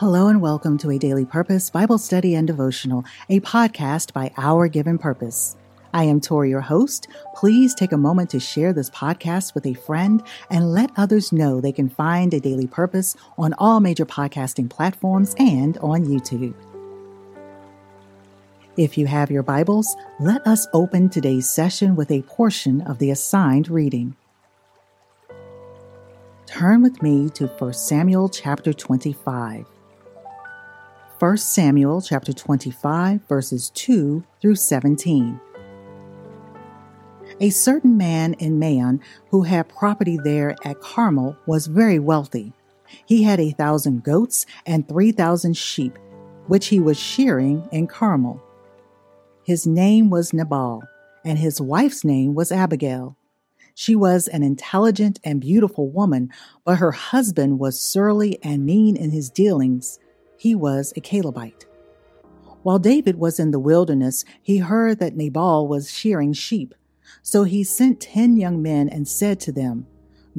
Hello and welcome to a Daily Purpose Bible Study and Devotional, a podcast by Our Given Purpose. I am Torrie, your host. Please take a moment to share this podcast with a friend and let others know they can find a daily purpose on all major podcasting platforms and on YouTube. If you have your Bibles, let us open today's session with a portion of the assigned reading. Turn with me to 1 Samuel chapter 25. 1 Samuel chapter 25 verses 2 through 17. A certain man in Maon who had property there at Carmel was very wealthy. He had a thousand goats and three thousand sheep, which he was shearing in Carmel. His name was Nabal, and his wife's name was Abigail. She was an intelligent and beautiful woman, but her husband was surly and mean in his dealings he was a Calebite. While David was in the wilderness, he heard that Nabal was shearing sheep. So he sent ten young men and said to them,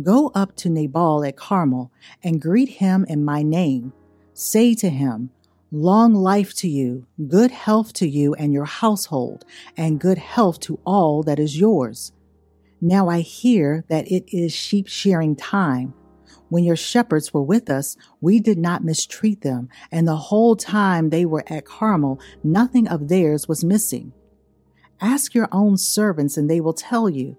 Go up to Nabal at Carmel and greet him in my name. Say to him, Long life to you, good health to you and your household, and good health to all that is yours. Now I hear that it is sheep shearing time when your shepherds were with us, we did not mistreat them, and the whole time they were at Carmel, nothing of theirs was missing. Ask your own servants, and they will tell you.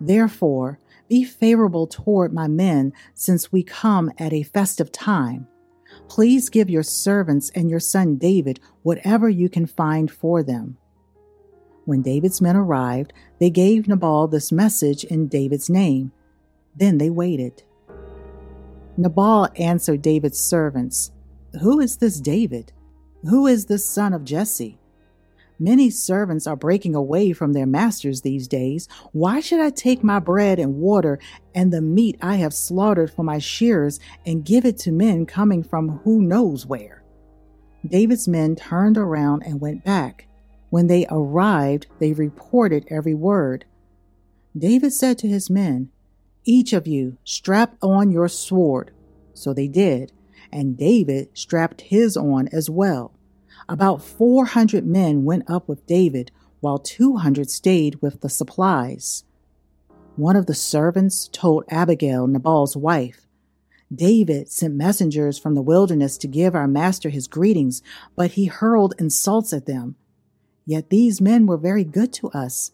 Therefore, be favorable toward my men, since we come at a festive time. Please give your servants and your son David whatever you can find for them. When David's men arrived, they gave Nabal this message in David's name. Then they waited. Nabal answered David's servants, Who is this David? Who is this son of Jesse? Many servants are breaking away from their masters these days. Why should I take my bread and water and the meat I have slaughtered for my shearers and give it to men coming from who knows where? David's men turned around and went back. When they arrived, they reported every word. David said to his men, each of you strap on your sword. So they did, and David strapped his on as well. About 400 men went up with David, while 200 stayed with the supplies. One of the servants told Abigail, Nabal's wife, David sent messengers from the wilderness to give our master his greetings, but he hurled insults at them. Yet these men were very good to us.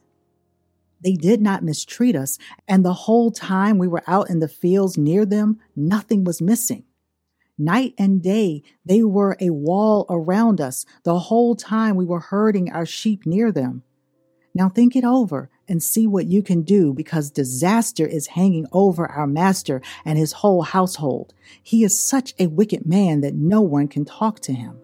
They did not mistreat us, and the whole time we were out in the fields near them, nothing was missing. Night and day, they were a wall around us the whole time we were herding our sheep near them. Now think it over and see what you can do because disaster is hanging over our master and his whole household. He is such a wicked man that no one can talk to him.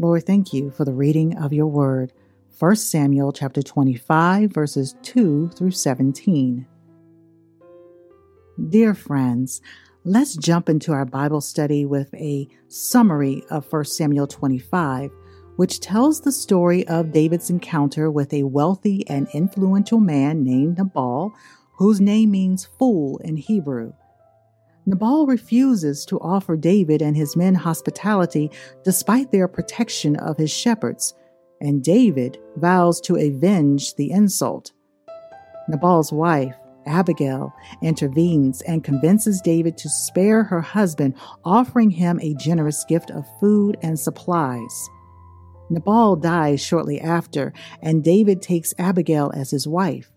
Lord, thank you for the reading of your word. 1 Samuel chapter 25 verses 2 through 17. Dear friends, let's jump into our Bible study with a summary of 1 Samuel 25, which tells the story of David's encounter with a wealthy and influential man named Nabal, whose name means fool in Hebrew. Nabal refuses to offer David and his men hospitality despite their protection of his shepherds, and David vows to avenge the insult. Nabal's wife, Abigail, intervenes and convinces David to spare her husband, offering him a generous gift of food and supplies. Nabal dies shortly after, and David takes Abigail as his wife.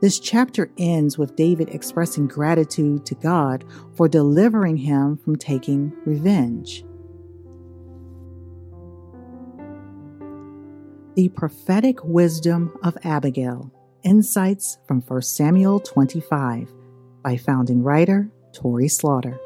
This chapter ends with David expressing gratitude to God for delivering him from taking revenge. The Prophetic Wisdom of Abigail Insights from 1 Samuel 25 by founding writer Torrie Slaughter.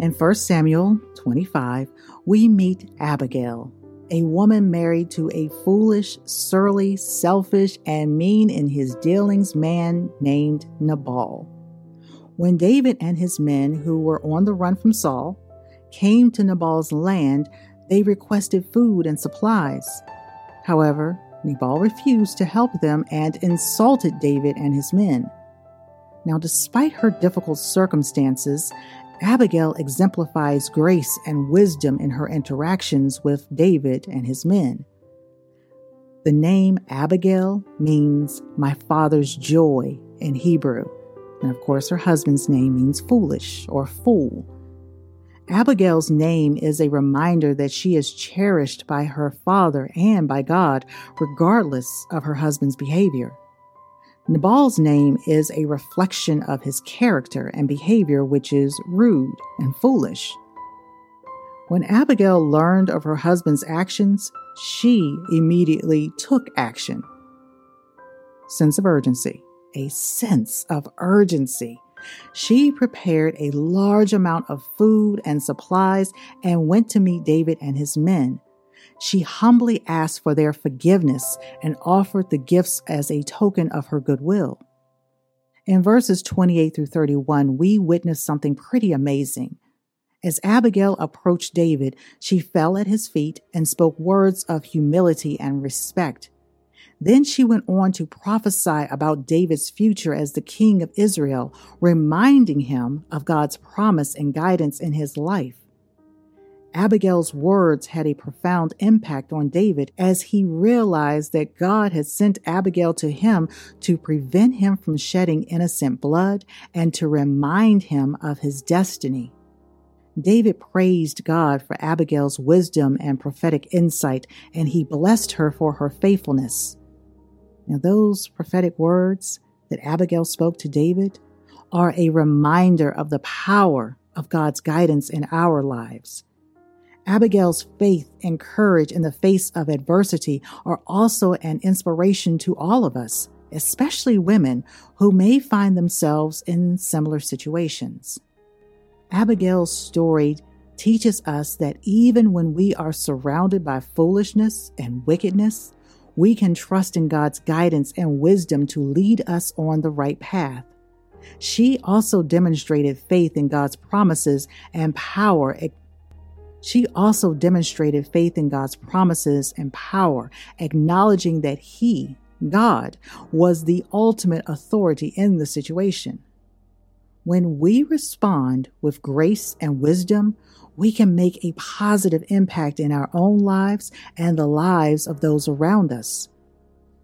In 1 Samuel 25, we meet Abigail, a woman married to a foolish, surly, selfish, and mean in his dealings man named Nabal. When David and his men, who were on the run from Saul, came to Nabal's land, they requested food and supplies. However, Nabal refused to help them and insulted David and his men. Now, despite her difficult circumstances, Abigail exemplifies grace and wisdom in her interactions with David and his men. The name Abigail means my father's joy in Hebrew, and of course, her husband's name means foolish or fool. Abigail's name is a reminder that she is cherished by her father and by God, regardless of her husband's behavior. Nabal's name is a reflection of his character and behavior, which is rude and foolish. When Abigail learned of her husband's actions, she immediately took action. Sense of urgency, a sense of urgency. She prepared a large amount of food and supplies and went to meet David and his men she humbly asked for their forgiveness and offered the gifts as a token of her goodwill. In verses 28 through 31, we witness something pretty amazing. As Abigail approached David, she fell at his feet and spoke words of humility and respect. Then she went on to prophesy about David's future as the king of Israel, reminding him of God's promise and guidance in his life. Abigail's words had a profound impact on David as he realized that God had sent Abigail to him to prevent him from shedding innocent blood and to remind him of his destiny. David praised God for Abigail's wisdom and prophetic insight, and he blessed her for her faithfulness. Now, those prophetic words that Abigail spoke to David are a reminder of the power of God's guidance in our lives. Abigail's faith and courage in the face of adversity are also an inspiration to all of us, especially women who may find themselves in similar situations. Abigail's story teaches us that even when we are surrounded by foolishness and wickedness, we can trust in God's guidance and wisdom to lead us on the right path. She also demonstrated faith in God's promises and power she also demonstrated faith in God's promises and power, acknowledging that He, God, was the ultimate authority in the situation. When we respond with grace and wisdom, we can make a positive impact in our own lives and the lives of those around us.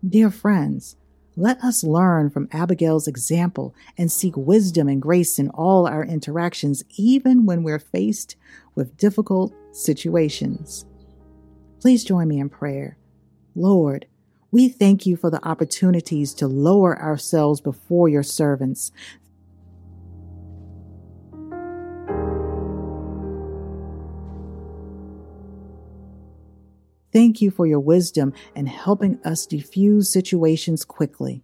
Dear friends, let us learn from Abigail's example and seek wisdom and grace in all our interactions, even when we're faced with difficult situations. Please join me in prayer. Lord, we thank you for the opportunities to lower ourselves before your servants. Thank you for your wisdom and helping us diffuse situations quickly.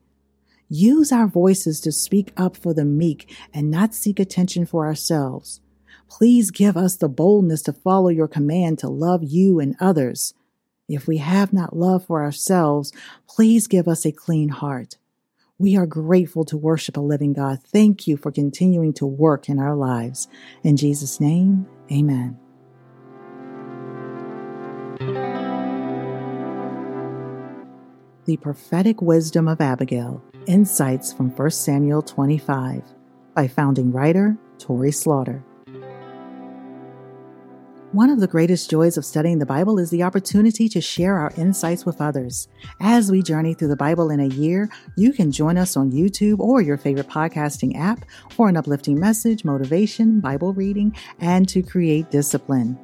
Use our voices to speak up for the meek and not seek attention for ourselves. Please give us the boldness to follow your command to love you and others. If we have not love for ourselves, please give us a clean heart. We are grateful to worship a living God. Thank you for continuing to work in our lives. In Jesus' name, amen. The Prophetic Wisdom of Abigail Insights from 1 Samuel 25 by founding writer Torrie Slaughter. One of the greatest joys of studying the Bible is the opportunity to share our insights with others. As we journey through the Bible in a year, you can join us on YouTube or your favorite podcasting app for an uplifting message, motivation, Bible reading, and to create discipline.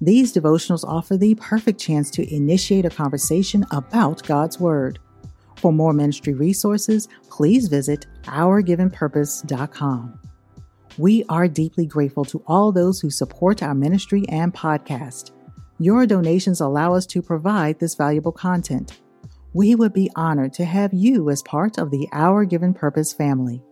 These devotionals offer the perfect chance to initiate a conversation about God's Word. For more ministry resources, please visit ourgivenpurpose.com. We are deeply grateful to all those who support our ministry and podcast. Your donations allow us to provide this valuable content. We would be honored to have you as part of the Our Given Purpose family.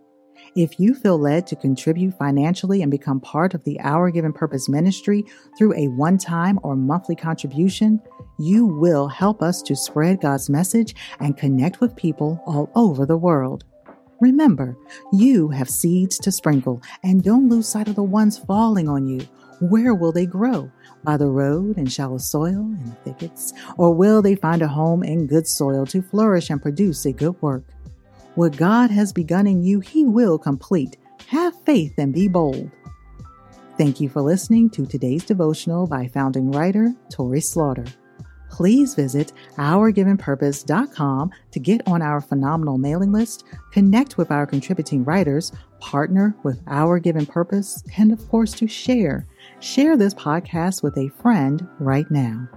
If you feel led to contribute financially and become part of the Our Given Purpose ministry through a one time or monthly contribution, you will help us to spread God's message and connect with people all over the world. Remember, you have seeds to sprinkle, and don't lose sight of the ones falling on you. Where will they grow? by the road in shallow soil and thickets? Or will they find a home in good soil to flourish and produce a good work? What God has begun in you, He will complete. Have faith and be bold. Thank you for listening to today's devotional by founding writer Torrie Slaughter. Please visit OurGivenPurpose.com to get on our phenomenal mailing list, connect with our contributing writers, partner with Our Given Purpose, and of course to share. Share this podcast with a friend right now.